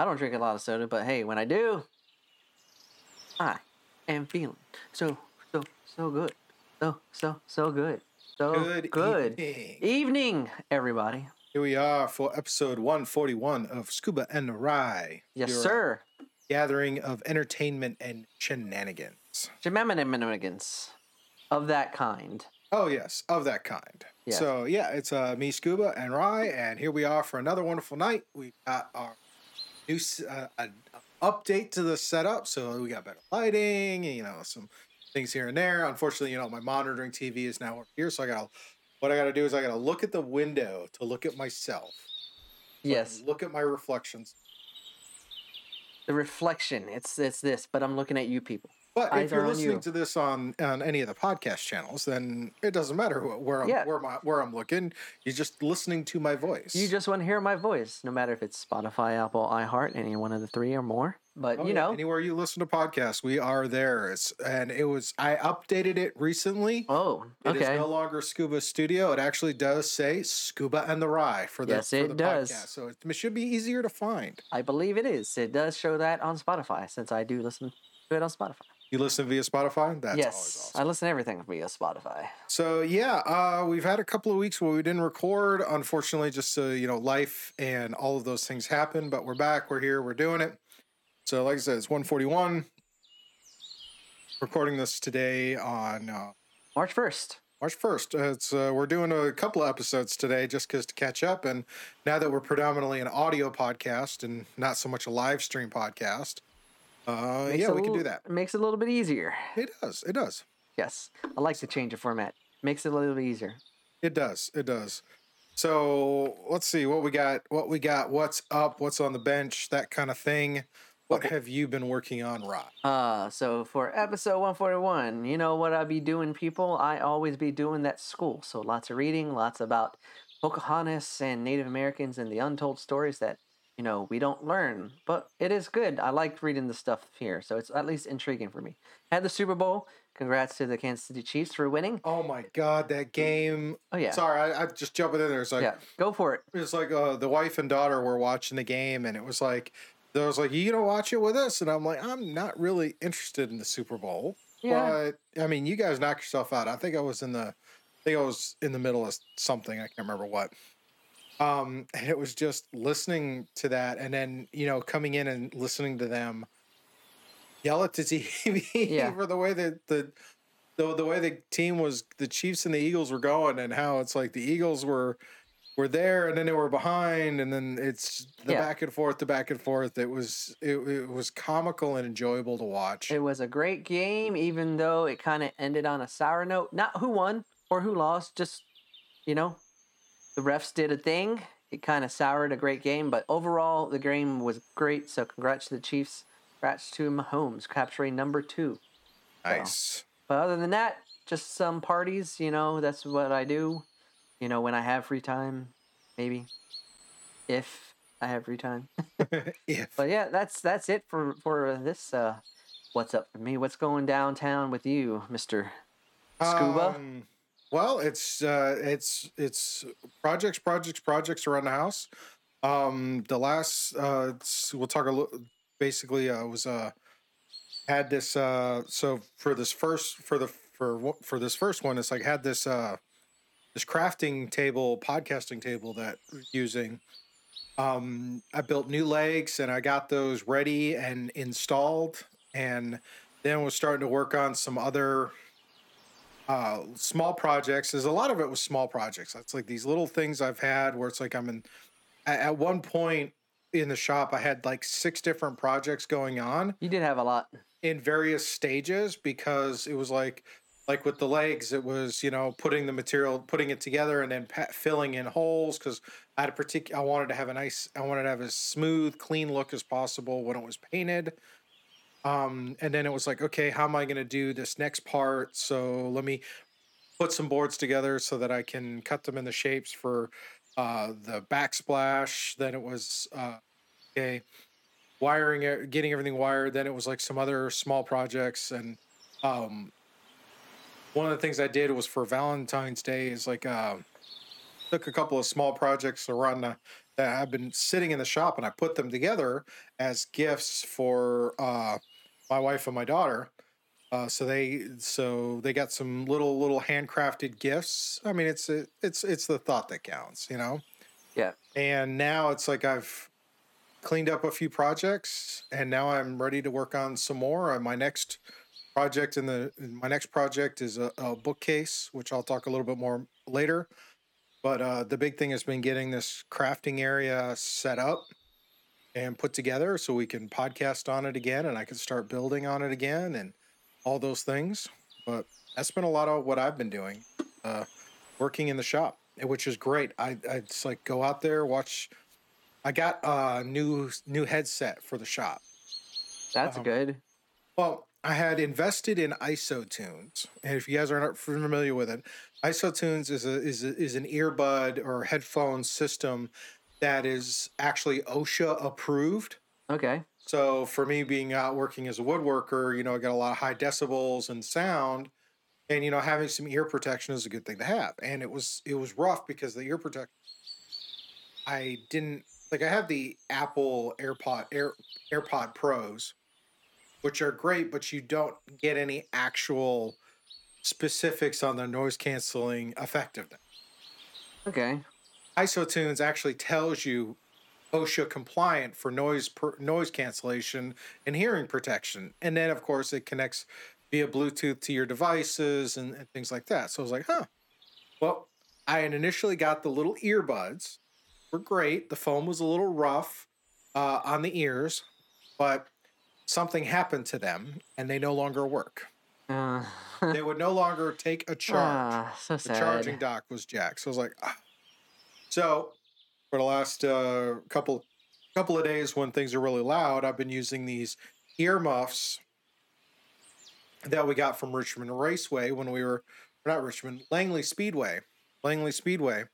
I don't drink a lot of soda, but hey, when I do, I am feeling so so so good, so so so good, so Good good. evening. Evening, everybody. Here we are for episode 141 of Scuba and Rye. Yes, your sir. Gathering of entertainment and shenanigans. Shenanigans of that kind. Oh, yes, of that kind. Yeah. So, yeah, it's uh, me, Scuba, and Rye, and here we are for another wonderful night. We got our new uh, an update to the setup. So, we got better lighting, you know, some things here and there. Unfortunately, you know, my monitoring TV is now over here. So, I got to, what I got to do is I got to look at the window to look at myself. So I can Yes, Look at my reflections. the reflection. It's it's this, but I'm looking at you people. But Eyes if you're listening you. to this on on any of the podcast channels, then it doesn't matter where I'm Yeah. where my where I'm looking. You're just listening to my voice. You just want to hear my voice, no matter if it's Spotify, Apple, iHeart, any one of the three or more. But Oh, you yeah, know, anywhere you listen to podcasts, we are there. It's and it was I updated it recently. oh, It is okay. no longer Scuba Studio. It actually does say Scuba and the Rye for the Yes, for it the does. podcast. So it should be easier to find. I believe it is. It does show that on Spotify, since I do listen to it on Spotify. You listen via Spotify. That's yes, awesome. I listen to everything via Spotify. So yeah, uh, we've had a couple of weeks where we didn't record. Unfortunately, just uh, you know, life and all of those things happen. But we're back. We're here. We're doing it. So like I said, it's one forty one. Recording this today on uh, March first. March first. Uh, it's uh, we're doing a couple of episodes today just because to catch up. And now that we're predominantly an audio podcast and not so much a live stream podcast, uh, yeah, we can do that. It Makes it a little bit easier. It does. It does. Yes, I like to change the format. Makes it a little bit easier. It does. It does. So let's see what we got. What we got. What's up? What's on the bench? That kind of thing. What have you been working on, Rod? Uh, so for episode 141, you know what I be doing, people? I always be doing that school. So lots of reading, lots about Pocahontas and Native Americans and the untold stories that, you know, we don't learn. But it is good. I like reading the stuff here. So it's at least intriguing for me. Had the Super Bowl. Congrats to the Kansas City Chiefs for winning. Oh my God, that game. Oh, yeah. Sorry, I, I just jumping in there. It's like Yeah, go for it. it's like uh, the wife and daughter were watching the game, and it was like they was like, "You gonna watch it with us?" And I'm like, "I'm not really interested in the Super Bowl." Yeah. But I mean, you guys knock yourself out. I think I was in the, I think I was in the middle of something. I can't remember what. Um, and it was just listening to that, and then you know coming in and listening to them yell at the TV Yeah. for the way that the, the the way the team was, the Chiefs and the Eagles were going, and how it's like the Eagles were were there, and then they were behind, and then it's the Yeah. back and forth, the back and forth. It was it, it was comical and enjoyable to watch. It was a great game, even though it kind of ended on a sour note. Not who won or who lost, just, you know, the refs did a thing. It kind of soured a great game, but overall, the game was great. So, congrats to the Chiefs. Congrats to Mahomes capturing number two. nice. But other than that, just some parties, you know, that's what I do. You know, when I have free time, maybe. If I have free time. if But yeah, that's that's it for for this uh what's up for me. What's going downtown with you, Mr. Scuba? Um, well, it's uh, it's it's projects, projects, projects around the house. Um, the last uh, we'll talk a little. Basically, uh, was uh, had this. Uh, so for this first for the for for this first one, it's like had this uh, this crafting table, podcasting table that we're using. Um, I built new legs and I got those ready and installed, and then was starting to work on some other uh, small projects. There's a lot of it was small projects. It's like these little things I've had where it's like I'm in. At, one point in the shop, I had like six different projects going on You did have a lot. in various stages because it was like like with the legs it was you know putting the material putting it together and then pa- filling in holes because i had a particular i wanted to have a nice i wanted to have as smooth clean look as possible when it was painted um and then it was like okay how am i going to do this next part so let me put some boards together so that i can cut them in the shapes for uh the backsplash then it was uh okay wiring it, getting everything wired. Then it was like some other small projects, and um, one of the things I did was for Valentine's Day is like uh, took a couple of small projects around the that have been sitting in the shop, and I put them together as gifts for uh, my wife and my daughter. Uh, so they so they got some little little handcrafted gifts. I mean, it's it's it's the thought that counts, you know. Yeah. And now it's like I've cleaned up a few projects, and now I'm ready to work on some more. And my next project in the my next project is a, a bookcase, which I'll talk a little bit more later. But uh, the big thing has been getting this crafting area set up and put together so we can podcast on it again and I can start building on it again and all those things. But that's been a lot of what I've been doing, uh, working in the shop, which is great. I, I it's like go out there, watch. I got a new new headset for the shop. That's um, good. Well, I had invested in IsoTunes, and if you guys are not familiar with it, IsoTunes is a is a, is an earbud or headphone system that is actually OSHA approved. Okay. So for me being out working as a woodworker, you know, I got a lot of high decibels and sound, and you know, having some ear protection is a good thing to have. And it was it was rough because the ear protection, I didn't like. I have the Apple AirPod Air AirPod Pros, which are great, but you don't get any actual specifics on the noise canceling effectiveness. Okay. IsoTunes actually tells you OSHA compliant for noise per, noise cancellation and hearing protection, and then of course it connects via Bluetooth to your devices and, and things like that. So I was like, huh. Well, I had initially got the little earbuds. Were great. The foam was a little rough uh, on the ears, but something happened to them and they no longer work. Uh, they would no longer take a charge. Uh, so the charging dock was jacked. So I was like, ah. So for the last uh, couple couple of days when things are really loud, I've been using these earmuffs that we got from Richmond Raceway when we were not Richmond Langley Speedway, Langley Speedway.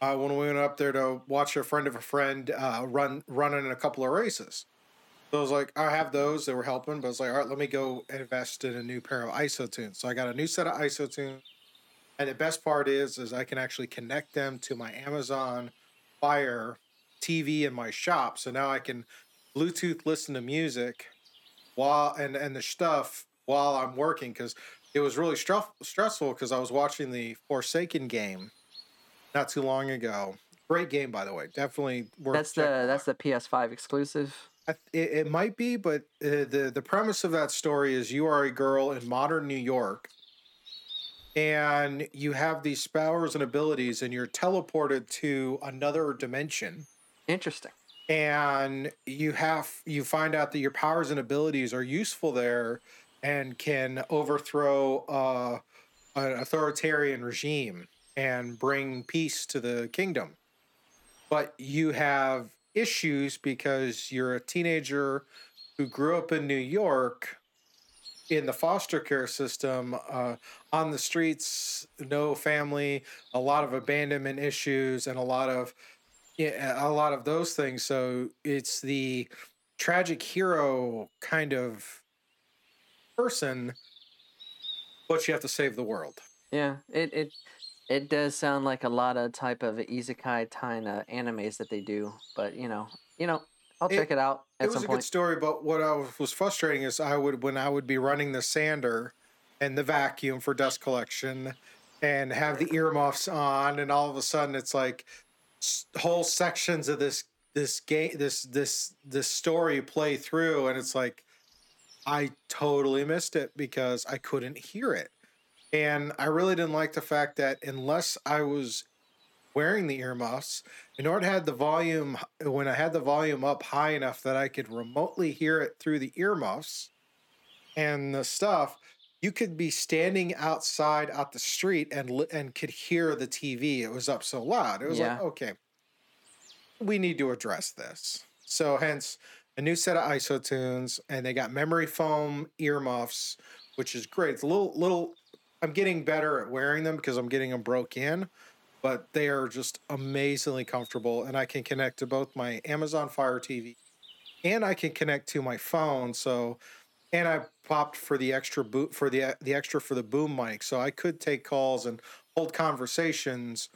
Uh, when we went up there to watch a friend of a friend uh, run running in a couple of races. So I was like, I have those that were helping, but I was like, all right, let me go invest in a new pair of IsoTunes. So I got a new set of IsoTunes. And the best part is, is I can actually connect them to my Amazon Fire TV in my shop. So now I can Bluetooth listen to music while and and the stuff while I'm working because it was really stressful because I was watching the Forspoken game not too long ago. Great game, by the way. Definitely worth. That's the that's the PS5 exclusive. It, it might be, but uh, the the premise of that story is you are a girl in modern New York, and you have these powers and abilities, and you're teleported to another dimension. Interesting. And you have you find out that your powers and abilities are useful there, and can overthrow uh, an authoritarian regime and bring peace to the kingdom. But you have issues because you're a teenager who grew up in New York in the foster care system uh, on the streets no family a lot of abandonment issues and a lot of yeah, a lot of those things. So it's the tragic hero kind of person but you have to save the world. Yeah it it it does sound like a lot of type of kind of animes that they do, but you know, you know, I'll check it, out. it was a point. good story, but what I was frustrating is I would when I would be running the sander and the vacuum for dust collection and have the earmuffs on, and all of a sudden it's like whole sections of this this game this this this story play through, and it's like I totally missed it because I couldn't hear it. And I really didn't like the fact that unless I was wearing the earmuffs, in order to have the volume, when I had the volume up high enough that I could remotely hear it through the earmuffs and the stuff, you could be standing outside out the street and and could hear the TV. It was up so loud. It was yeah. like, okay, we need to address this. So hence a new set of IsoTunes, and they got memory foam earmuffs, which is great. It's a little little I'm getting better at wearing them because I'm getting them broke in, but they are just amazingly comfortable, and I can connect to both my Amazon Fire TV and I can connect to my phone. So, and I popped for the extra boot for the the extra for the boom mic, so I could take calls and hold conversations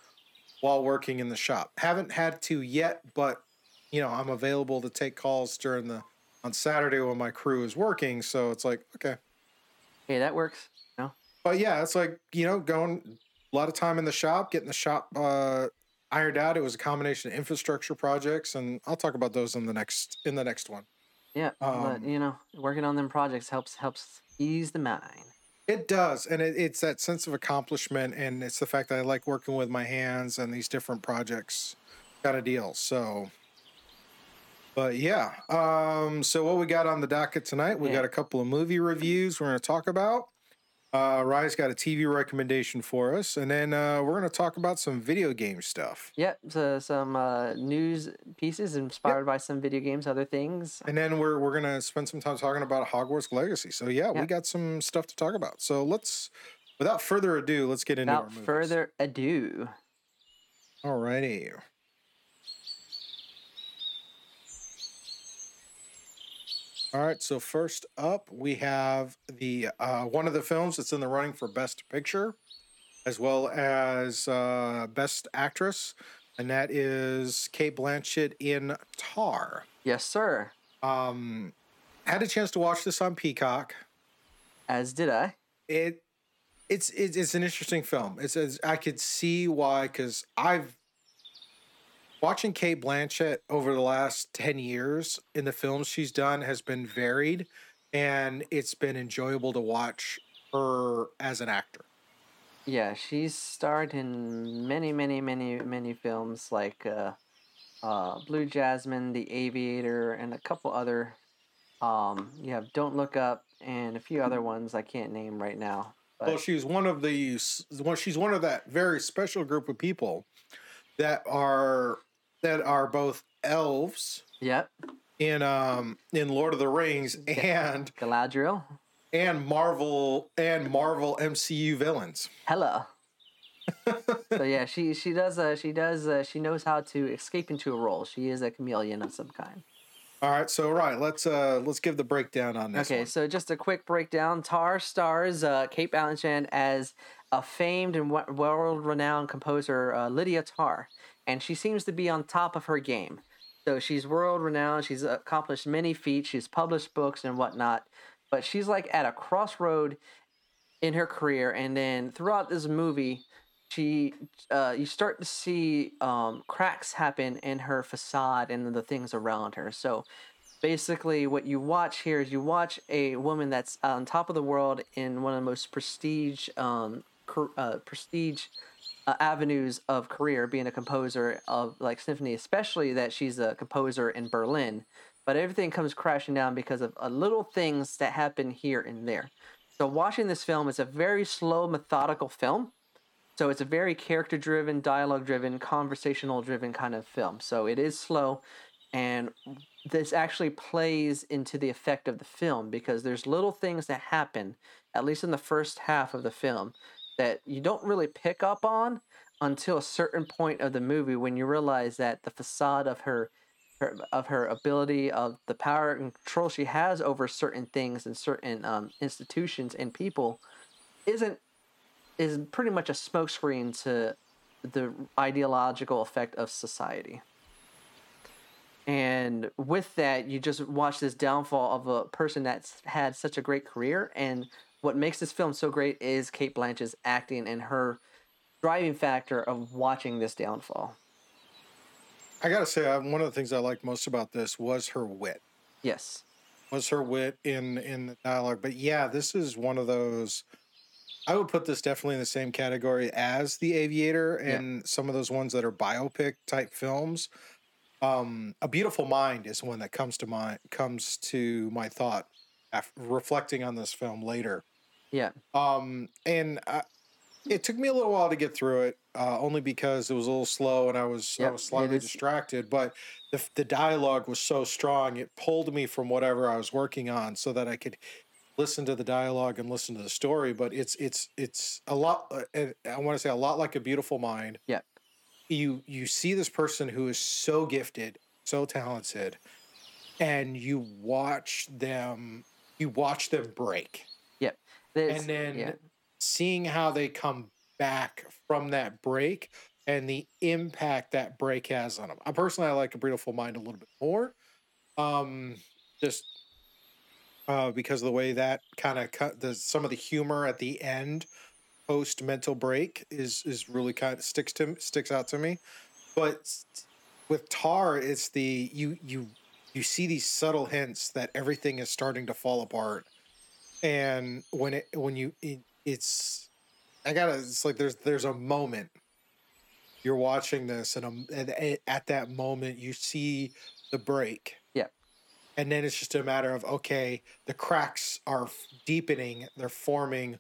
while working in the shop. Haven't had to yet, but you know, I'm available to take calls during the on Saturday when my crew is working. So it's like, okay. Hey, that works. No. But yeah, it's like, you know, going a lot of time in the shop, getting the shop uh ironed out. It was a combination of infrastructure projects, and I'll talk about those in the next in the next one. Yeah, but Um, you know, working on them projects helps helps ease the mind. It does, and it, it's that sense of accomplishment, and it's the fact that I like working with my hands and these different projects, kind of deal. So, but yeah, um, so what we got on the docket tonight? We Yeah. got a couple of movie reviews we're going to talk about. Uh, Rye's got a TV recommendation for us, and then uh, we're going to talk about some video game stuff. Yep, so some uh, news pieces inspired by some video games, other things. And then we're we're gonna spend some time talking about Hogwarts Legacy. So yeah, we got some stuff to talk about. So let's, without further ado, let's get into our Without further ado, Alrighty. All right. So first up, we have the uh, one of the films that's in the running for Best Picture, as well as uh, Best Actress, and that is Cate Blanchett in Tar. yes, sir. Um, had a chance to watch this on Peacock. As did I. It it's it's, it's an interesting film. It's, it's I could see why because I've watching Cate Blanchett over the last ten years in the films she's done has been varied, and it's been enjoyable to watch her as an actor. Yeah, she's starred in many, many, many, many films like uh, uh, Blue Jasmine, The Aviator, and a couple other. Um, you have Don't Look Up and a few other ones I can't name right now. But Well, she's one of the one. She's one of that very special group of people that are that are both elves yep, in um in Lord of the Rings and Galadriel. and Marvel and Marvel MCU villains. Hello. so yeah, she she does uh she does uh, she knows how to escape into a role. She is a chameleon of some kind. All right, so right, let's uh let's give the breakdown on this. Okay, one. so just a quick breakdown. Tar stars uh, Cate Blanchett as a famed and wo- world-renowned composer, uh, Lydia Tar, and she seems to be on top of her game. So she's world-renowned. She's accomplished many feats. She's published books and whatnot, but she's like at a crossroad in her career. And then throughout this movie, she uh, you start to see um, cracks happen in her facade and the things around her. So basically what you watch here is you watch a woman that's on top of the world in one of the most prestige um, uh, prestige uh, avenues of career being a composer of like symphony especially that she's a composer in berlin but everything comes crashing down because of uh, little things that happen here and there. So watching this film is a very slow methodical film. So it's a very character driven dialogue driven conversational driven kind of film. So it is slow and this actually plays into the effect of the film because there's little things that happen at least in the first half of the film that you don't really pick up on until a certain point of the movie when you realize that the facade of her, her of her ability of the power and control she has over certain things and certain um, institutions and people isn't is pretty much a smokescreen to the ideological effect of society. And with that you just watch this downfall of a person that's had such a great career and what makes this film so great is Cate Blanchett's acting and her driving factor of watching this downfall I gotta say, one of the things I liked most about this was her wit. yes Was her wit in in the dialogue? But yeah, this is one of those. I would put this definitely in the same category as The Aviator and some of those ones that are biopic type films. Um, A Beautiful Mind is one that comes to mind comes to my thought after reflecting on this film later. Yeah Um, and I, it took me a little while to get through it, uh, only because it was a little slow and I was I was slightly is- distracted. But the the dialogue was so strong; it pulled me from whatever I was working on, so that I could listen to the dialogue and listen to the story. But it's it's it's a lot. Uh, I want to say a lot like a beautiful mind. Yep. You you see this person who is so gifted, so talented, and you watch them. You watch them break There's- and then yeah. seeing how they come back from that break and the impact that break has on them. I personally I like a beautiful mind a little bit more. Um just uh because of the way that kind of cut the some of the humor at the end post mental break is is really kind of sticks to sticks out to me. But with Tar, it's the you you you see these subtle hints that everything is starting to fall apart, and when it when you it, it's I gotta it's like there's there's a moment you're watching this and, um, and at that moment you see the break. Yeah. And then it's just a matter of okay, the cracks are deepening, they're forming.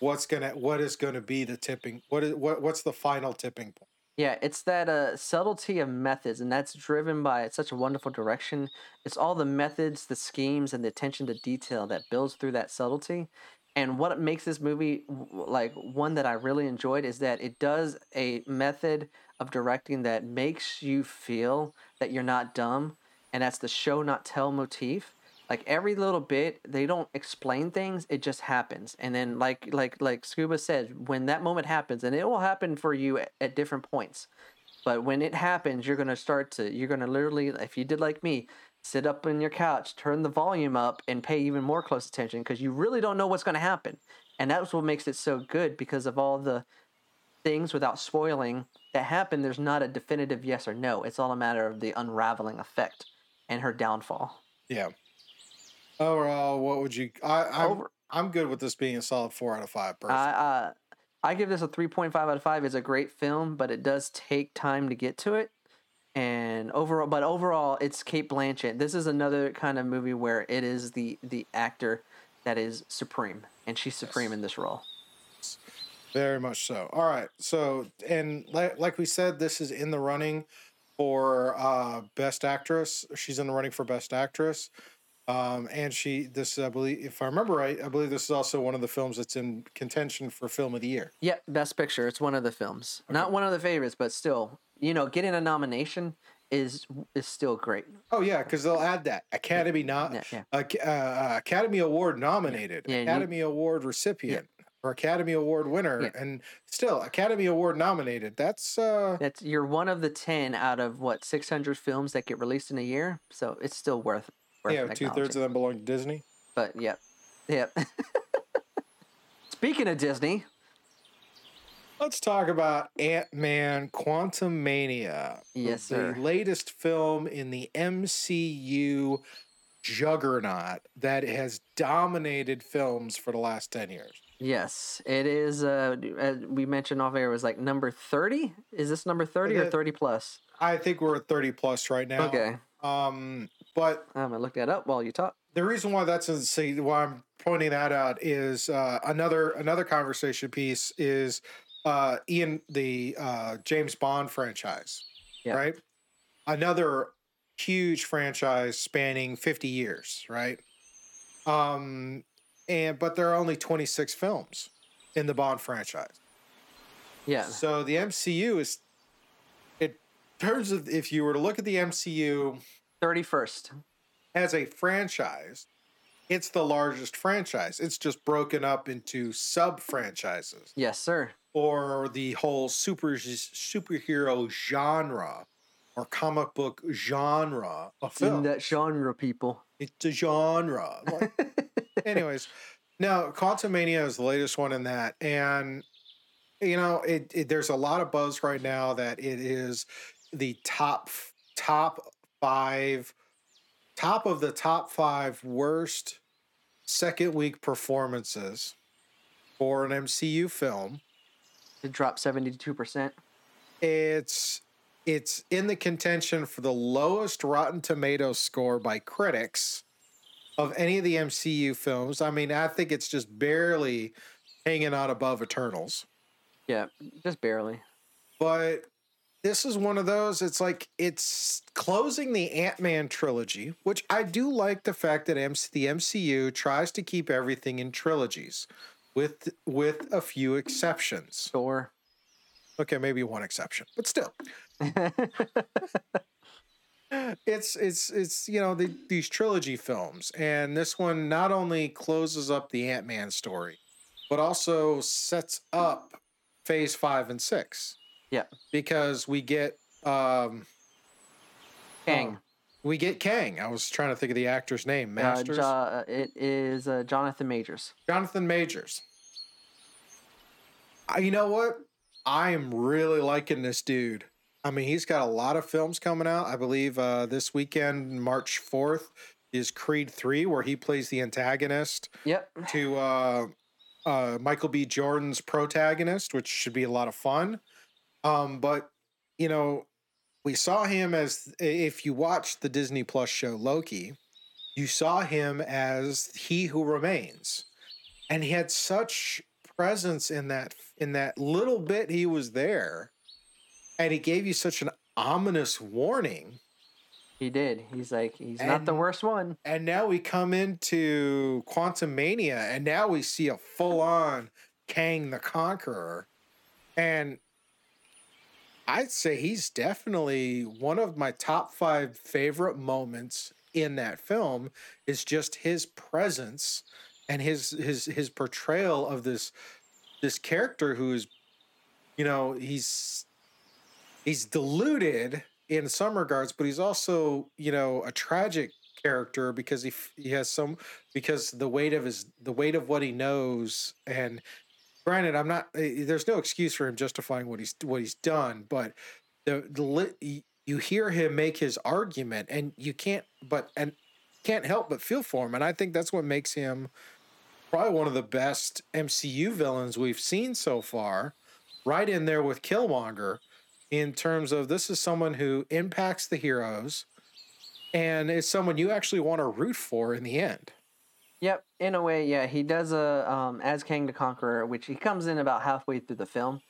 What's gonna what is gonna be the tipping? What is what what's the final tipping point? Yeah, it's that uh, subtlety of methods, and that's driven by such a wonderful direction. It's all the methods, the schemes, and the attention to detail that builds through that subtlety. And what makes this movie like one that I really enjoyed is that it does a method of directing that makes you feel that you're not dumb, and that's the show not tell motif. Like every little bit, they don't explain things; it just happens. And then, like like like Scuba said, when that moment happens, and it will happen for you at, at different points. But when it happens, you're gonna start to you're gonna literally, if you did like me, sit up in your couch, turn the volume up, and pay even more close attention because you really don't know what's gonna happen. And that's what makes it so good because of all the things without spoiling that happen. There's not a definitive yes or no. It's all a matter of the unraveling effect and her downfall. Yeah. Overall, what would you? I, I'm I'm good with this being a solid four out of five. Personally. I uh, I give this a three point five out of five. It's a great film, but it does take time to get to it. And overall, but overall, it's Cate Blanchett. This is another kind of movie where it is the the actor that is supreme, and she's supreme in this role. Very much so. All right. So, and like, like we said, this is in the running for uh, best actress. She's in the running for best actress. Um, and she, this, I believe, if I remember right, I believe this is also one of the films that's in contention for film of the year. Yep, Best Picture. It's one of the films, not one of the favorites, but still, you know, getting a nomination is is still great. Oh yeah, because they'll add that Academy not Yeah, yeah. Uh, Academy Award nominated, Yeah, you- Academy Award recipient, or Academy Award winner, Yeah. and still Academy Award nominated. That's uh, That's you're one of the ten out of what six hundred films that get released in a year, so it's still worth. Yeah, two thirds of them belong to Disney. But yep, yep. Speaking of Disney, Let's talk about Ant Man Quantumania. Yes, the sir. latest film in the MCU juggernaut that has dominated films for the last 10 years. yes, it is. Uh, we mentioned off air, it was like number thirty. Is this number thirty or thirty plus? I think we're at 30 plus right now. Okay, Um, but I'm gonna look that up while you talk. the reason why that's insane, why I'm pointing that out is uh, another another conversation piece is uh, Ian the uh, James Bond franchise, Yeah. right? Another huge franchise spanning 50 years, right? Um, and but there are only 26 films in the Bond franchise. Yeah, So the MCU is, terms of if you were to look at the MCU thirty first. as a franchise, it's the largest franchise. It's just broken up into sub franchises Yes, sir. or the whole super superhero genre or comic book genre of It's in film. that genre, people. It's a genre. Like- anyways, now Quantumania is the latest one in that, and you know, it, it there's a lot of buzz right now that it is the top top five, top of the top five worst second week performances for an MCU film. It dropped seventy two percent. It's it's in the contention for the lowest Rotten Tomatoes score by critics of any of the MCU films. I mean, I think it's just barely hanging out above Eternals. Yeah, just barely. But this is one of those, it's like it's closing the Ant Man trilogy, which I do like the fact that MC, the MCU tries to keep everything in trilogies with with a few exceptions. Sure. Okay, maybe one exception, but still. it's it's it's you know the, these trilogy films and this one not only closes up the ant-man story but also sets up phase five and six Yeah. Because we get um Kang. oh, we get Kang. I was trying to think of the actor's name. Uh, Masters. Jo- uh, it is uh, Jonathan Majors. Jonathan Majors. Uh, You know what? I am really liking this dude. I mean, he's got a lot of films coming out. I believe uh, this weekend, March 4th, is Creed 3, where he plays the antagonist Yep. to uh, uh, Michael B. Jordan's protagonist, which should be a lot of fun. Um, but, you know, we saw him as, if you watched the Disney Plus show Loki, you saw him as he who remains. And he had such presence in that in that little bit he was there and he gave you such an ominous warning He did. He's like, he's not the worst one. and now we come into Quantumania, and now we see a full on Kang the Conqueror. And I'd say he's definitely one of my top five favorite moments in that film is just his presence and his his his portrayal of this this character who's you know he's he's deluded in some regards, but he's also, you know, a tragic character because he he has some because the weight of his the weight of what he knows and granted I'm not eh, there's no excuse for him justifying what he's what he's done, but the the you hear him make his argument and you can't but and can't help but feel for him and I think that's what makes him probably one of the best MCU villains we've seen so far right in there with Killmonger in terms of this is someone who impacts the heroes and is someone you actually want to root for in the end. Yep, in a way, yeah, he does a um, as Kang the Conqueror, which he comes in about halfway through the film.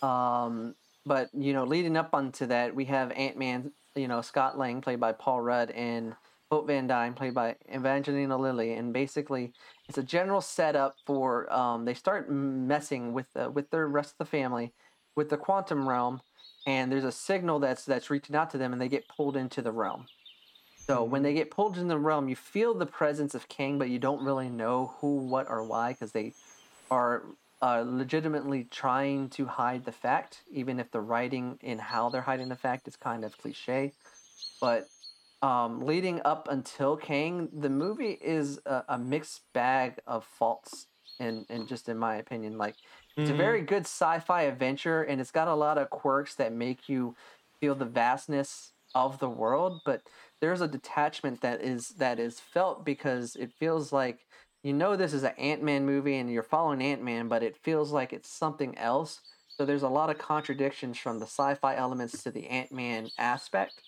Um, but you know, leading up onto that, we have Ant Man, you know, Scott Lang played by Paul Rudd and Hope Van Dyne played by Evangeline Lilly, and basically it's a general setup for um, they start messing with uh, with the rest of the family with the quantum realm, and there's a signal that's that's reaching out to them, and they get pulled into the realm. So when they get pulled in the realm, you feel the presence of Kang, but you don't really know who, what, or why because they are uh, legitimately trying to hide the fact, even if the writing in how they're hiding the fact is kind of cliche. But um, leading up until Kang, the movie is a, a mixed bag of faults, and and just in my opinion, like it's a very good sci-fi adventure, and it's got a lot of quirks that make you feel the vastness of the world, but there's a detachment that is that is felt because it feels like you know this is an Ant-Man movie and you're following Ant-Man, but it feels like it's something else. So there's a lot of contradictions from the sci-fi elements to the Ant-Man aspect.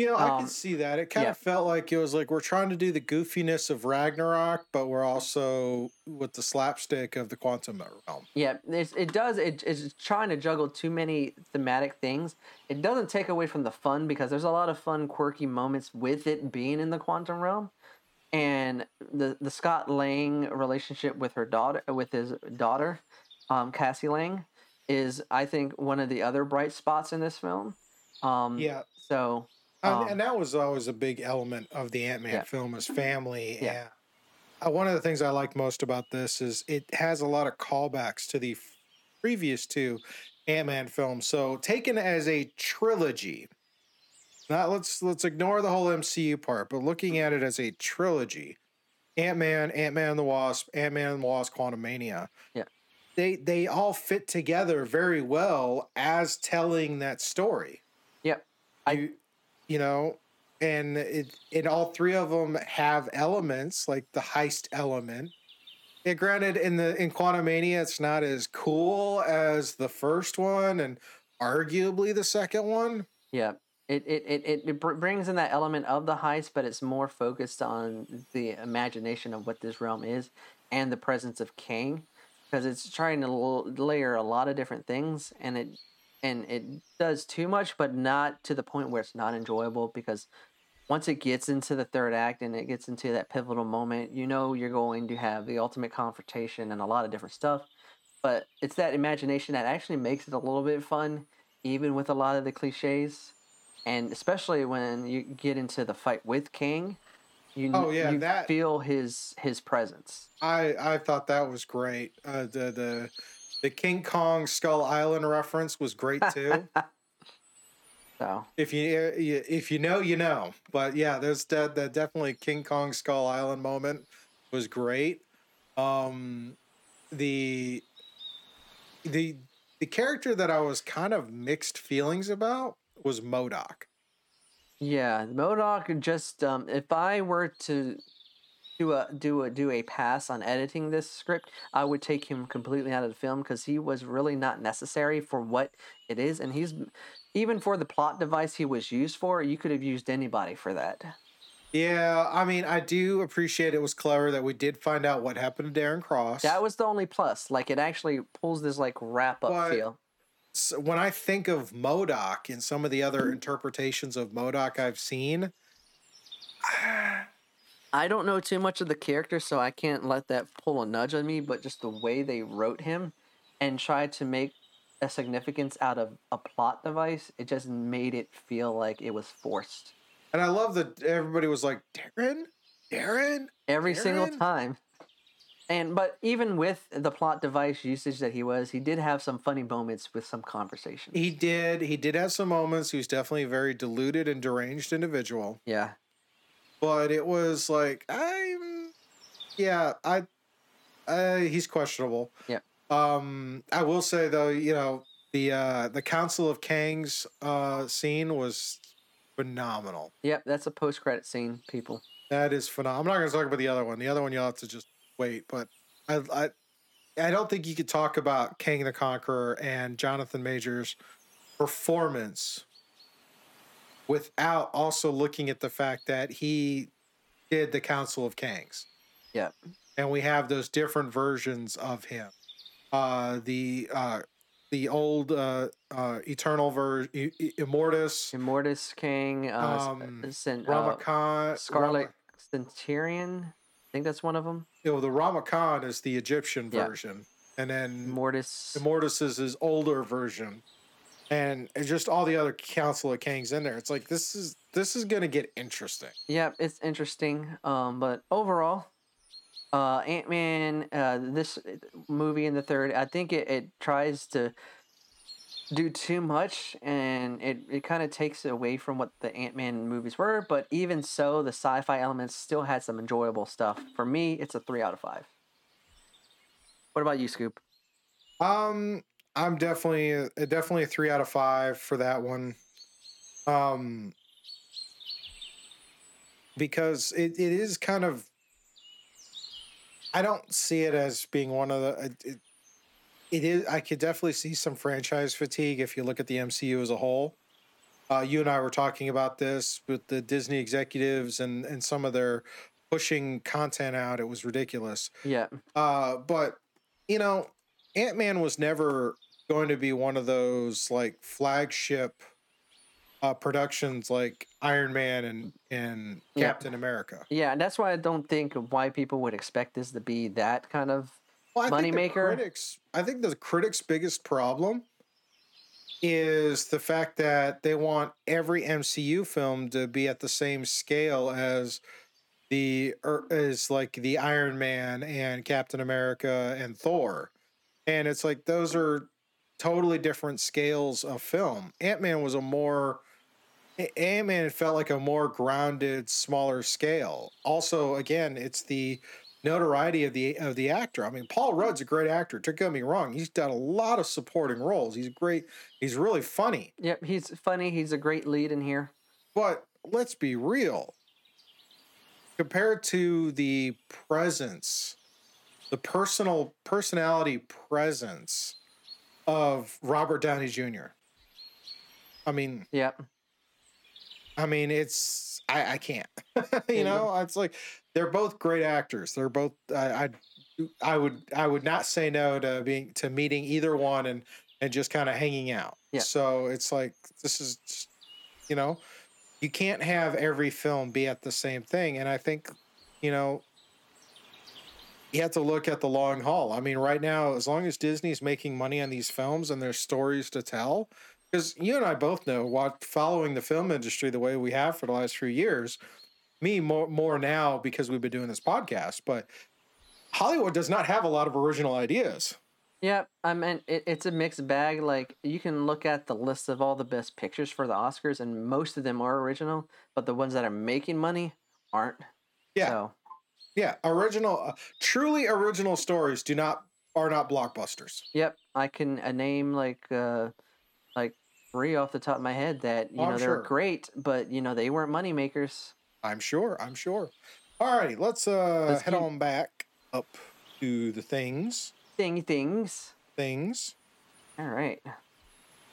You know, I Um, can see that. It kind yeah. of felt like it was like we're trying to do the goofiness of Ragnarok, but we're also with the slapstick of the quantum realm. Yeah, it's, it does. It, it's trying to juggle too many thematic things. It doesn't take away from the fun because there's a lot of fun, quirky moments with it being in the quantum realm, and the the Scott Lang relationship with her daughter, with his daughter, um, Cassie Lang, is I think one of the other bright spots in this film. Um, Yeah. So Um, and that was always a big element of the Ant Man Yeah. film is family. Yeah. And uh, one of the things I like most about this is it has a lot of callbacks to the previous two Ant Man films. So taken as a trilogy. Now let's let's ignore the whole MCU part, but looking at it as a trilogy, Ant Man, Ant Man and the Wasp, Ant Man and the Wasp, Quantumania. Yeah. They they all fit together very well as telling that story Yep. I- you, you know, and it, and all three of them have elements like the heist element. Yeah, granted, in the in Quantumania, it's not as cool as the first one, and arguably the second one. Yeah. It, it, it, it, it brings in that element of the heist, but it's more focused on the imagination of what this realm is and the presence of Kang, because it's trying to layer a lot of different things and it and it does too much but not to the point where it's not enjoyable because once it gets into the third act and it gets into that pivotal moment you know you're going to have the ultimate confrontation and a lot of different stuff but it's that imagination that actually makes it a little bit fun even with a lot of the cliches and especially when you get into the fight with Kang, you Oh, yeah, you that- feel his his presence. I I thought that was great. Uh, the the The King Kong Skull Island reference was great too. So if you if you know, you know. But yeah, there's that that definitely King Kong Skull Island moment was great. Um, the the the character that I was kind of mixed feelings about was MODOK. yeah, MODOK just um, if I were to do a do a do a pass on editing this script, I would take him completely out of the film because he was really not necessary for what it is, and he's even for the plot device he was used for, you could have used anybody for that. Yeah, I mean, I do appreciate it was clever that we did find out what happened to Darren Cross. That was the only plus. Like it actually pulls this like wrap up But- feel. So when I think of MODOK and some of the other interpretations of MODOK I've seen, I don't know too much of the character, so I can't let that pull a nudge on me. But just the way they wrote him and tried to make a significance out of a plot device, it just made it feel like it was forced and I love that everybody was like, Darren, Darren. every single time. And but even with the plot device usage that he was, he did have some funny moments with some conversations. He did. He did have some moments. He was definitely a very deluded and deranged individual. yeah, But it was like, I'm, yeah, I, uh, he's questionable. Yeah. Um, I will say though, you know, the uh the Council of Kangs uh scene was phenomenal. yep, that's a post credit scene, people. That is phenomenal. I'm not going to talk about the other one. The other one you'll have to just wait. But I, I, I don't think you could talk about Kang the Conqueror and Jonathan Majors' performance without also looking at the fact that he did the Council of Kangs. Yep. And we have those different versions of him. Uh, the uh, the old uh, uh, Eternal version, Immortus, Immortus King, uh, Um, um, Cent- uh, Ramakan, Scarlet Rama- Centurion. I think that's one of them. you know, the Ramakan is the Egyptian Yeah. version, and then Immortus. Immortus is his older version, and just all the other Council of Kangs in there. It's like this is this is gonna get interesting. Yeah, it's interesting. Um, but overall, uh, Ant Man, uh, this movie in the third, I think it, it tries to do too much and it, it kind of takes away from what the Ant Man movies were. But even so, the sci fi elements still had some enjoyable stuff. For me, it's a three out of five. What about you, Scoop? Um, I'm definitely uh, definitely a three out of five for that one. Um, because it, it is kind of. I don't see it as being one of the. It, it, it is. I could definitely see some franchise fatigue if you look at the MCU as a whole. Uh, you and I were talking about this with the Disney executives and and some of their pushing content out. It was ridiculous. Yeah. Uh, but you know, Ant Man was never going to be one of those like flagship uh, productions like Iron Man and and Yeah. Captain America. Yeah, and that's why I don't think why people would expect this to be that kind of Well, I think Moneymaker? Critics, I think the critics' biggest problem is the fact that they want every MCU film to be at the same scale as the er, as like the Iron Man and Captain America and Thor, and it's like those are totally different scales of film. Ant Man was a more Ant Man felt like a more grounded, smaller scale. Also, again, it's the notoriety of the of the actor. I mean, Paul Rudd's a great actor. Don't get me wrong; he's done a lot of supporting roles. He's great. He's really funny. Yep, he's funny. He's a great lead in here. But let's be real. Compared to the presence, the personal personality presence of Robert Downey Jr. I mean, Yep. I mean, it's I, I can't. you know, it's like they're both great actors. They're both I, I I would I would not say no to being to meeting either one and and just kind of hanging out. Yeah. So it's like this is you know, you can't have every film be at the same thing. And I think, you know, you have to look at the long haul. I mean, right now, as long as Disney's making money on these films and there's stories to tell, because you and I both know, what following the film industry the way we have for the last few years, me more more now because we've been doing this podcast, but Hollywood does not have a lot of original ideas. Yep, I mean it, it's a mixed bag. Like you can look at the list of all the best pictures for the Oscars, and most of them are original, but the ones that are making money aren't. Yeah. So, Yeah, original, uh, truly original stories do not are not blockbusters. yep, I can uh, name like uh, like three off the top of my head that you Oh, know I'm they're sure. great, but you know they weren't money makers. I'm sure. I'm sure. All righty, let's uh Let's head keep- on back up to the things. Thing things. Things. All right.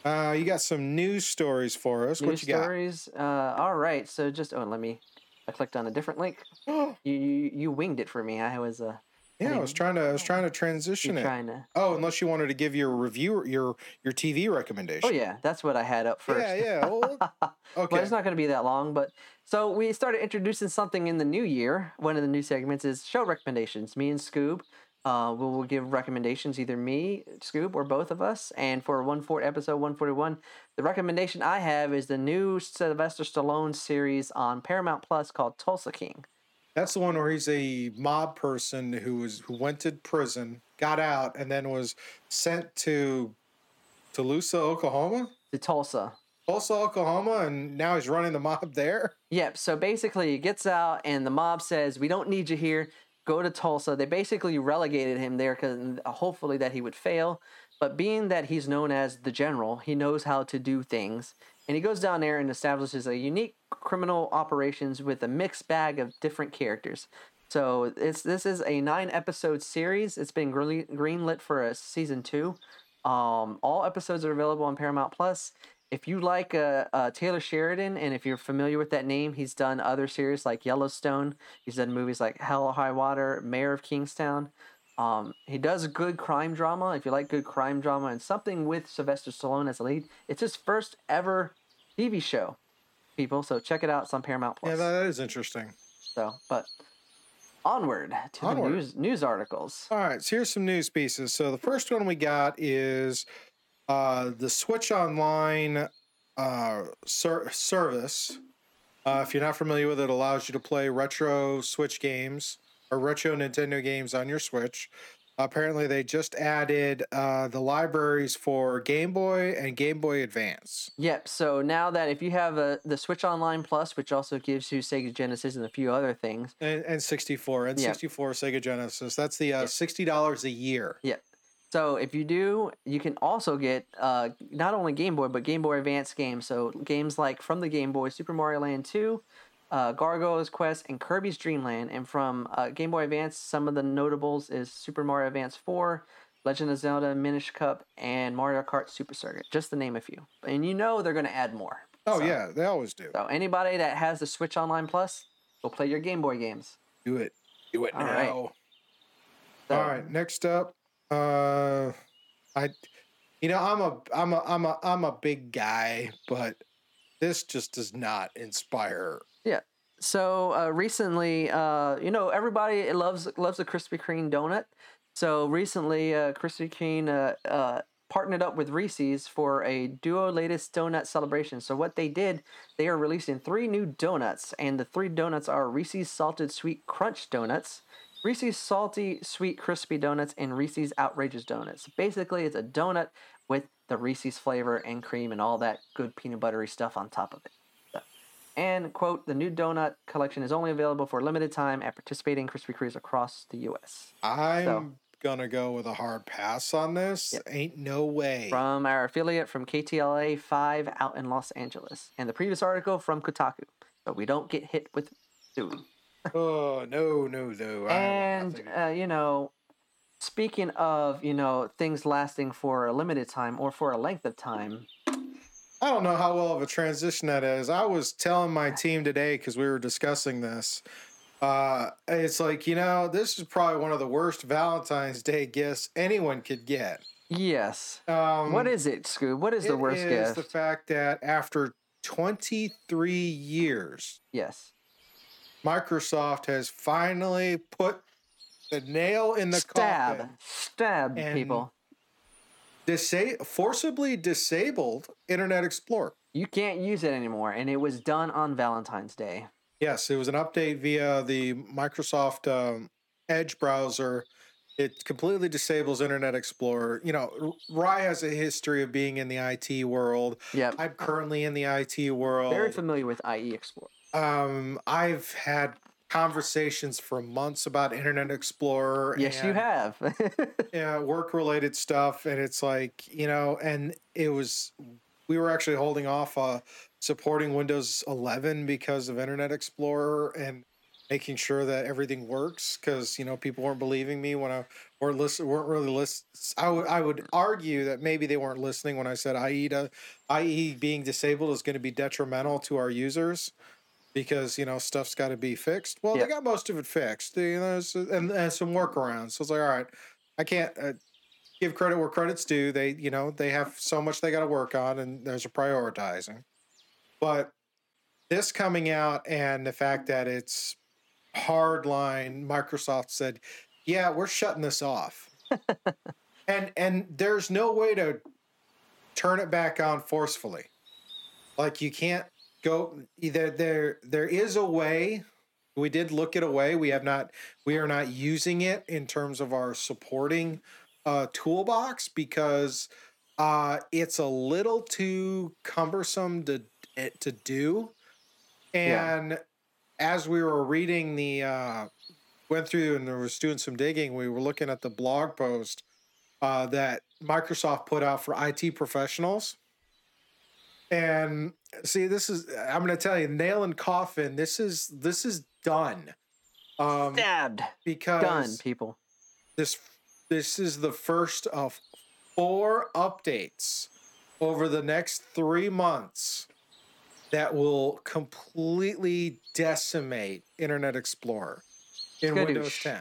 Uh, you got some news stories for us. News what you stories. Uh, all right. So just oh, let me. I clicked on a different link. You you, you winged it for me. I was uh yeah, I was trying to. I was trying to you transition it. trying to. Oh, unless you wanted to give your review, your your TV recommendation. Oh yeah, that's what I had up first. Yeah, yeah. Well, okay. But it's not going to be that long. But so we started introducing something in the new year. One of the new segments is show recommendations. Me and Scoob uh, will will give recommendations, either me, Scoop, or both of us. And for one four episode one forty one, the recommendation I have is the new Sylvester Stallone series on Paramount Plus called Tulsa King. That's the one where he's a mob person who was who went to prison, got out, and then was sent to Tulsa, Oklahoma, To Tulsa. Tulsa, Oklahoma, and now he's running the mob there. Yep. So basically, he gets out, and the mob says, "We don't need you here. Go to Tulsa." They basically relegated him there because hopefully that he would fail. But being that he's known as the general, he knows how to do things, and he goes down there and establishes a unique criminal operations with a mixed bag of different characters. So it's this is a nine episode series. It's been green greenlit for a season two. Um, all episodes are available on Paramount Plus. If you like uh, uh, Taylor Sheridan, and if you're familiar with that name, he's done other series like Yellowstone. He's done movies like Hell or High Water, Mayor of Kingstown. Um, he does good crime drama. If you like good crime drama and something with Sylvester Stallone as the lead, it's his first ever TV show, people. So check it out. It's on Paramount Plus. Yeah, that is interesting. so, but onward to Onward. the news news articles. All right, so here's some news pieces. So the first one we got is uh, the Switch Online uh, ser- service. Uh, if you're not familiar with it, it allows you to play retro Switch games or retro Nintendo games on your Switch. Apparently, they just added uh, the libraries for Game Boy and Game Boy Advance. Yep. So now that if you have a, the Switch Online Plus, which also gives you Sega Genesis and a few other things, And, and 64 and Yeah. 64 Sega Genesis. That's the uh, Yeah. $60 a year. So if you do, you can also get uh, not only Game Boy but Game Boy Advance games. So games like from the Game Boy, Super Mario Land Two, uh, Gargoyle's Quest, and Kirby's Dream Land. And from uh, Game Boy Advance, some of the notables is Super Mario Advance Four, Legend of Zelda Minish Cap, and Mario Kart Super Circuit, just to name a few. And you know they're going to add more. Oh, So- yeah, they always do. So anybody that has the Switch Online Plus, go play your Game Boy games. Do it. Do it All now. right. So, All right, next up, uh, I, you know, I'm a, I'm a, I'm a, I'm a big guy, but this just does not inspire. Yeah. So uh, recently, uh, you know, everybody loves loves the Krispy Kreme donut. So recently, uh, Krispy Kreme uh, uh, partnered up with Reese's for a duo latest donut celebration. So what they did, they are releasing three new donuts, and the three donuts are Reese's Salted Sweet Crunch Donuts, Reese's Salty Sweet Crispy Donuts, and Reese's Outrageous Donuts. Basically, it's a donut with the Reese's flavor and cream and all that good peanut buttery stuff on top of it. So- And quote, the new donut collection is only available for a limited time at participating Krispy Kremes across the U.S. I'm So- gonna go with a hard pass on this. Yep. Ain't no way. From our affiliate from KTLA 5 out in Los Angeles. And the previous article from Kotaku. But we don't get hit with sued. Oh no, no, no. And, uh, you know, speaking of, you know, things lasting for a limited time or for a length of time, I don't know how well of a transition that is. I was telling my team today because we were discussing this. Uh, it's like you know, this is probably one of the worst Valentine's Day gifts anyone could get. yes. Um, what is it, Scoob? What is the worst is gift? the fact that after 23 years, yes. Microsoft has finally put the nail in the Stab. coffin. Stab people. Disa- forcibly disabled Internet Explorer. You can't use it anymore. And it was done on Valentine's Day. Yes, it was an update via the Microsoft um, Edge browser it completely disables Internet Explorer. You know, Rye has a history of being in the IT world. Yep. I'm currently in the IT world. Very familiar with IE Explorer. Um, I've had conversations for months about Internet Explorer. Yes, you have. Yeah, work related stuff, and it's like you know, and it was we were actually holding off uh, supporting Windows 11 because of Internet Explorer and making sure that everything works because you know people weren't believing me when I weren't listen weren't really listen. I would I would argue that maybe they weren't listening when I said IE to, IE being disabled is going to be detrimental to our users because you know stuff's got to be fixed. Well, Yeah. they got most of it fixed, you know, and, and some workarounds. So it's like, all right, I can't uh, give credit where credit's due. They, you know, they have so much they got to work on, and there's a prioritizing. But this coming out and the fact that it's hardline, Microsoft said, "Yeah, we're shutting this off," and and there's no way to turn it back on forcefully. Like you can't go either there there is a way. We did look at a way. We have not we are not using it in terms of our supporting uh toolbox because uh it's a little too cumbersome to to do. Yeah. and as we were reading the uh went through and was doing some digging we were looking at the blog post uh that microsoft put out for it professionals and see, this is I'm gonna tell you, nail and coffin, this is this is done. Um Stabbed. because Done, people. this this is the first of four updates over the next three months that will completely decimate Internet Explorer in Skadoosh. Windows 10.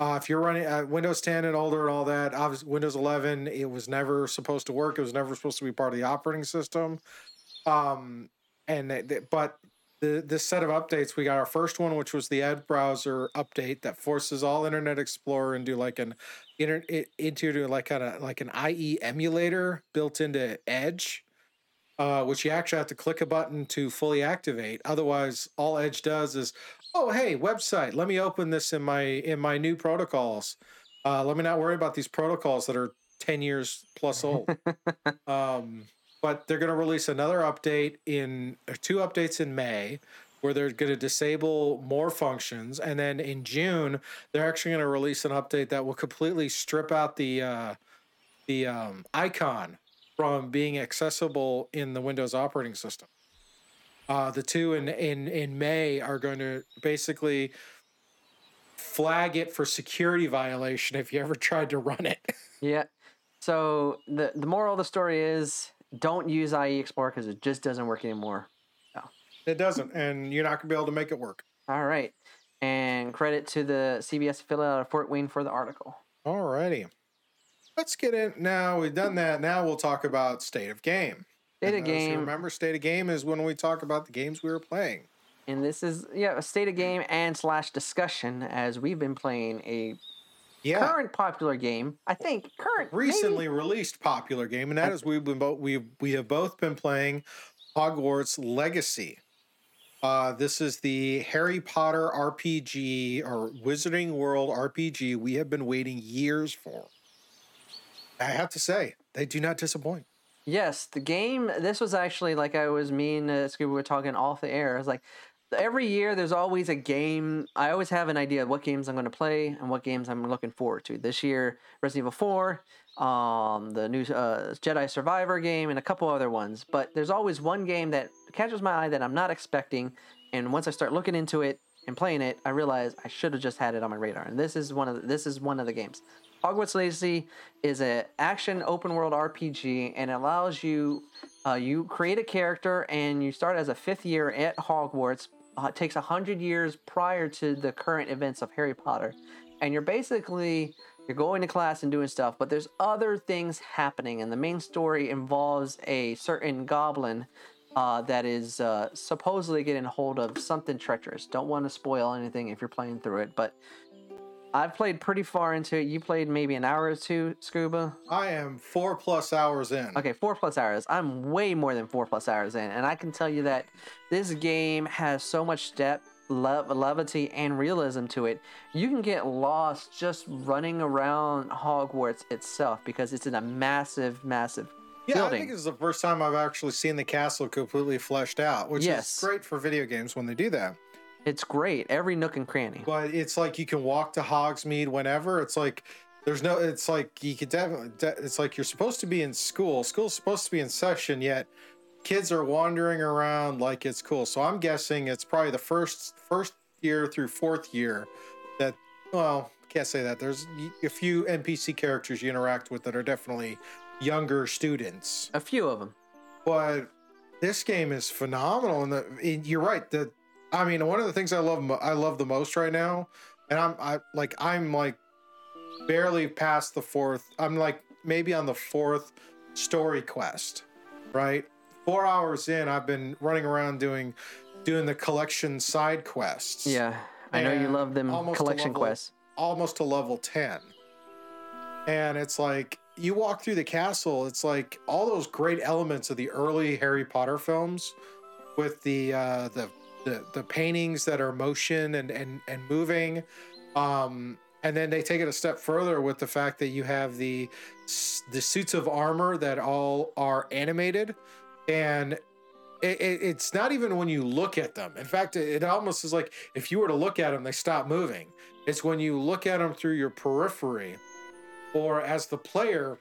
Uh, if you're running uh, Windows 10 and older and all that, obviously Windows 11, it was never supposed to work. It was never supposed to be part of the operating system. Um, and they, they- but the this set of updates, we got our first one, which was the Edge browser update that forces all Internet Explorer into like an inter, into like kind of like an IE emulator built into Edge. Uh, which you actually have to click a button to fully activate. Otherwise, all Edge does is, oh hey, website, let me open this in my in my new protocols. Uh, let me not worry about these protocols that are ten years plus old. um, but they're going to release another update in two updates in May where they're going to disable more functions and then in June they're actually going to release an update that will completely strip out the uh, the um, icon from being accessible in the Windows operating system. Uh, the two in, in in May are going to basically flag it for security violation if you ever tried to run it. Yeah. So the the moral of the story is don't use IE Explorer because it just doesn't work anymore. It doesn't, and you're not going to be able to make it work. All right. And credit to the CBS affiliate out of Fort Wayne for the article. Alrighty. Let's get in now. We've done that. Now we'll talk about state of game. State of game. Remember, state of game is when we talk about the games we were playing. And this is yeah, a state of game and slash discussion as we've been playing a Yeah, current popular game. I think current maybe- recently released popular game, and that is we've been both we we have both been playing Hogwarts Legacy. Uh, this is the Harry Potter RPG or Wizarding World RPG we have been waiting years for. I have to say, they do not disappoint. Yes, the game. This was actually like I was me and uh, Scuba were talking off the air. It's like every year there's always a game. I always have an idea of what games I'm going to play and what games I'm looking forward to. This year, Resident Evil 4, um, the new uh, Jedi Survivor game, and a couple other ones. But there's always one game that catches my eye that I'm not expecting, and once I start looking into it and playing it, I realize I should have just had it on my radar. And this is one of the, this is one of the games. Hogwarts Legacy is an action open world RPG and it allows you uh, you create a character and you start as a fifth year at Hogwarts. Uh, it takes hundred years prior to the current events of Harry Potter, and you're basically you're going to class and doing stuff, but there's other things happening, and the main story involves a certain goblin uh, that is uh, supposedly getting hold of something treacherous. Don't want to spoil anything if you're playing through it, but I've played pretty far into it. You played maybe an hour or two, Scuba. I am four plus hours in. Okay, four plus hours. I'm way more than four plus hours in, and I can tell you that this game has so much depth le- levity and realism to it. You can get lost just running around Hogwarts itself because it's in a massive, massive Yeah, building. I think this is the first time I've actually seen the castle completely fleshed out, which Yes. is great for video games when they do that. It's great. Every nook and cranny. But it's like you can walk to Hogsmeade whenever. It's like there's no. It's like you could definitely. De- it's like you're supposed to be in school. School's supposed to be in session, yet kids are wandering around like it's cool. So I'm guessing it's probably the first first year through fourth year that. Well, can't say that. There's a few NPC characters you interact with that are definitely younger students A few of them. but this game is phenomenal and, the, and you're right the i mean one of the things i love i love the most right now and i'm i like i'm like barely past the fourth i'm like maybe on the fourth story quest right four hours in i've been running around doing doing the collection side quests Yeah. I know you love them collection level- quests. almost to level 10 and it's like you walk through the castle it's like all those great elements of the early harry potter films with the uh the the, the paintings that are motion and and and moving. Um and then they take it a step further with the fact that you have the the suits of armor that all are animated. And it, it, it's not even when you look at them. In fact it, it almost is like if you were to look at them they stop moving. It's when you look at them through your periphery or as the player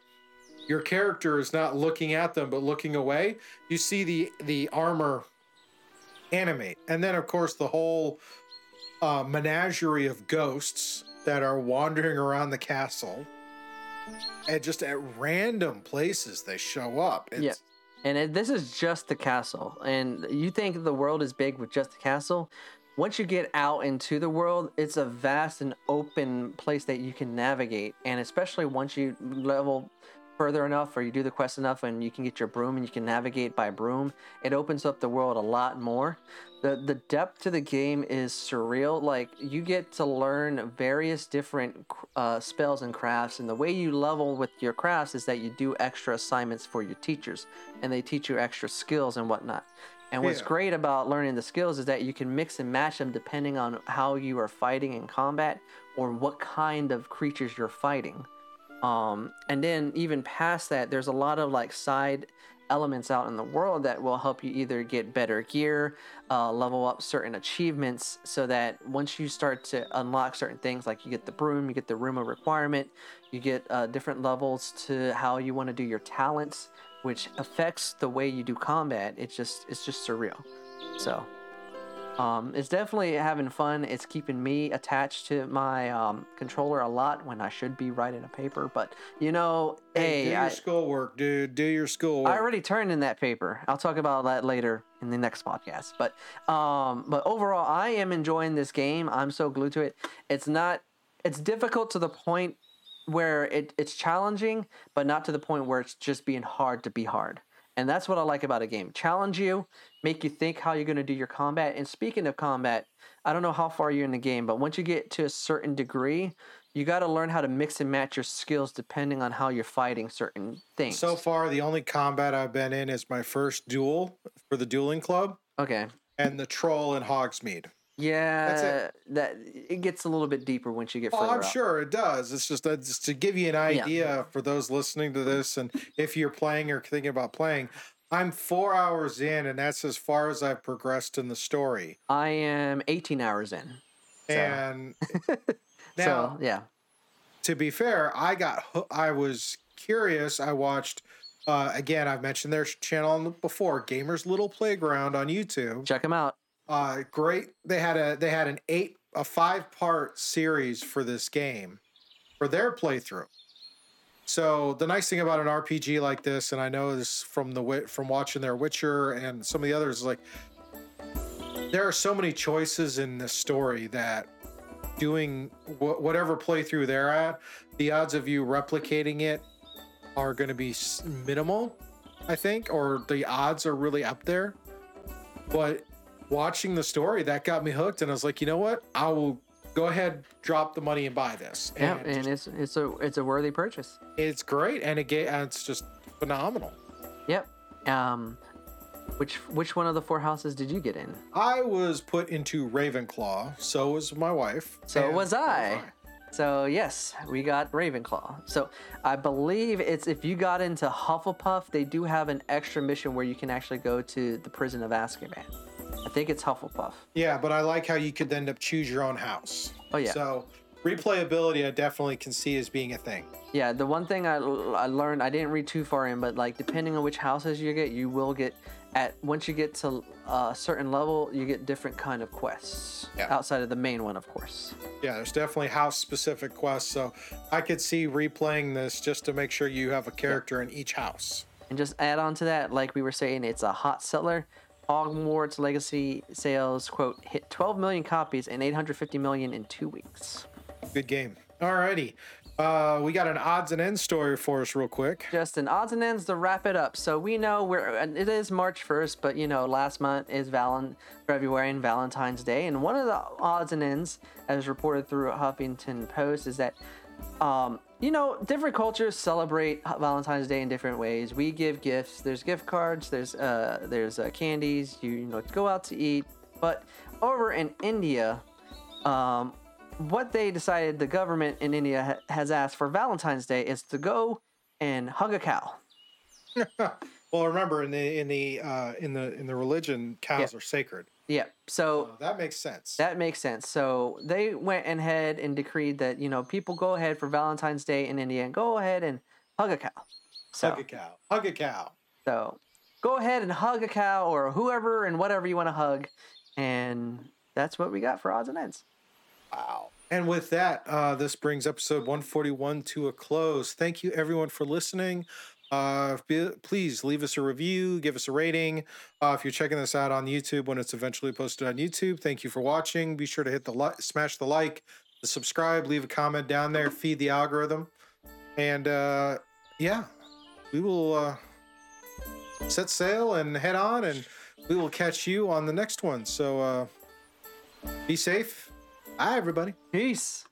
your character is not looking at them but looking away you see the the armor animate and then of course the whole uh, menagerie of ghosts that are wandering around the castle and just at random places they show up it's, Yeah. And it, this is just the castle. And you think the world is big with just the castle. Once you get out into the world, it's a vast and open place that you can navigate. And especially once you level further enough or you do the quest enough and you can get your broom and you can navigate by broom, it opens up the world a lot more. The the depth to the game is surreal. Like you get to learn various different uh, spells and crafts, and the way you level with your crafts is that you do extra assignments for your teachers, and they teach you extra skills and whatnot. And what's Yeah. great about learning the skills is that you can mix and match them depending on how you are fighting in combat or what kind of creatures you're fighting. Um, and then even past that, there's a lot of like side elements out in the world that will help you either get better gear, uh, level up certain achievements, so that once you start to unlock certain things, like you get the broom, you get the room of requirement, you get uh, different levels to how you want to do your talents, which affects the way you do combat. It's just it's just surreal. So. Um, it's definitely having fun. It's keeping me attached to my um, controller a lot when I should be writing a paper. But you know, Hey, hey, do your I, schoolwork, dude. Do your schoolwork. I already turned in that paper. I'll talk about that later in the next podcast. But um, but overall, I am enjoying this game. I'm so glued to it. It's not. It's difficult to the point where it, it's challenging, but not to the point where it's just being hard to be hard. And that's what I like about a game. Challenge you, make you think how you're going to do your combat. And speaking of combat, I don't know how far you're in the game, but once you get to a certain degree, you got to learn how to mix and match your skills depending on how you're fighting certain things. So far, the only combat I've been in is my first duel for the dueling club okay. and the troll in Hogsmeade. Yeah, that it gets a little bit deeper once you get further Oh, I'm up. sure it does. It's just, just to give you an idea for those listening to this, and if you're playing or thinking about playing, I'm four hours in, and that's as far as I've progressed in the story. I am 18 hours in. So, And now, so yeah. to be fair, I got I was curious. I watched uh, again. I've mentioned their channel before, Gamers Little Playground on YouTube. Check them out. Uh, great. They had a they had an eight a five part series for this game for their playthrough. So the nice thing about an RPG like this, and I know this from the Wi- from watching their Witcher and some of the others, like there are so many choices in this story that doing wh- whatever playthrough they're at, the odds of you replicating it are going to be minimal, I think, or the odds are really up there. But watching the story, that got me hooked, and I was like, you know what? I will go ahead, drop the money, and buy this. Yeah, And and it's it's a it's a worthy purchase. it's great, and it and it's just phenomenal. Yep. Um, Which which one of the four houses did you get in? I was put into Ravenclaw. So was my wife. So and was I. So yes, we got Ravenclaw. So I believe it's if you got into Hufflepuff, they do have an extra mission where you can actually go to the prison of Azkaban. I think it's Hufflepuff. Yeah, but I like how you could end up choose your own house. Oh yeah. So replayability, I definitely can see as being a thing. Yeah, the one thing I, I learned, I didn't read too far in, but like depending on which houses you get, you will get at once you get to uh, a certain level, you get different kind of quests Yeah. outside of the main one, of course. Yeah, there's definitely house specific quests. So I could see replaying this just to make sure you have a character in each house. And just add on to that, like we were saying, it's a hot seller. Hogwarts Legacy sales quote hit 12 million copies and 850 million in two weeks. Good game. Alrighty. Uh, we got an odds and ends story for us, real quick. Justin, odds and ends to wrap it up. So we know we're and it is March 1st, but you know, last month is Valen February and Valentine's Day. And one of the odds and ends, as reported through Huffington Post, is that um, you know, different cultures celebrate Valentine's Day in different ways. We give gifts. There's gift cards. There's uh, there's uh, candies. You, you know, go out to eat. But over in India, um, what they decided the government in India ha- has asked for Valentine's Day is to go and hug a cow. well, remember in the in the uh, in the in the religion, cows are sacred. Yeah. So that makes sense. that makes sense. So they went ahead and decreed that you know people go ahead for Valentine's Day in India and go ahead and hug a cow. So Hug a cow. Hug a cow. so go ahead and hug a cow or whoever and whatever you want to hug, and that's what we got for odds and ends. Wow. And with that, uh, this brings episode 141 to a close. Thank you, everyone, for listening. Uh, please leave us a review, give us a rating. Uh, if you're checking this out on YouTube when it's eventually posted on YouTube, thank you for watching. Be sure to hit the like, smash the like, the subscribe, leave a comment down there, feed the algorithm, and uh, yeah, we will uh, set sail and head on, and we will catch you on the next one. So uh, be safe. Bye, everybody. Peace.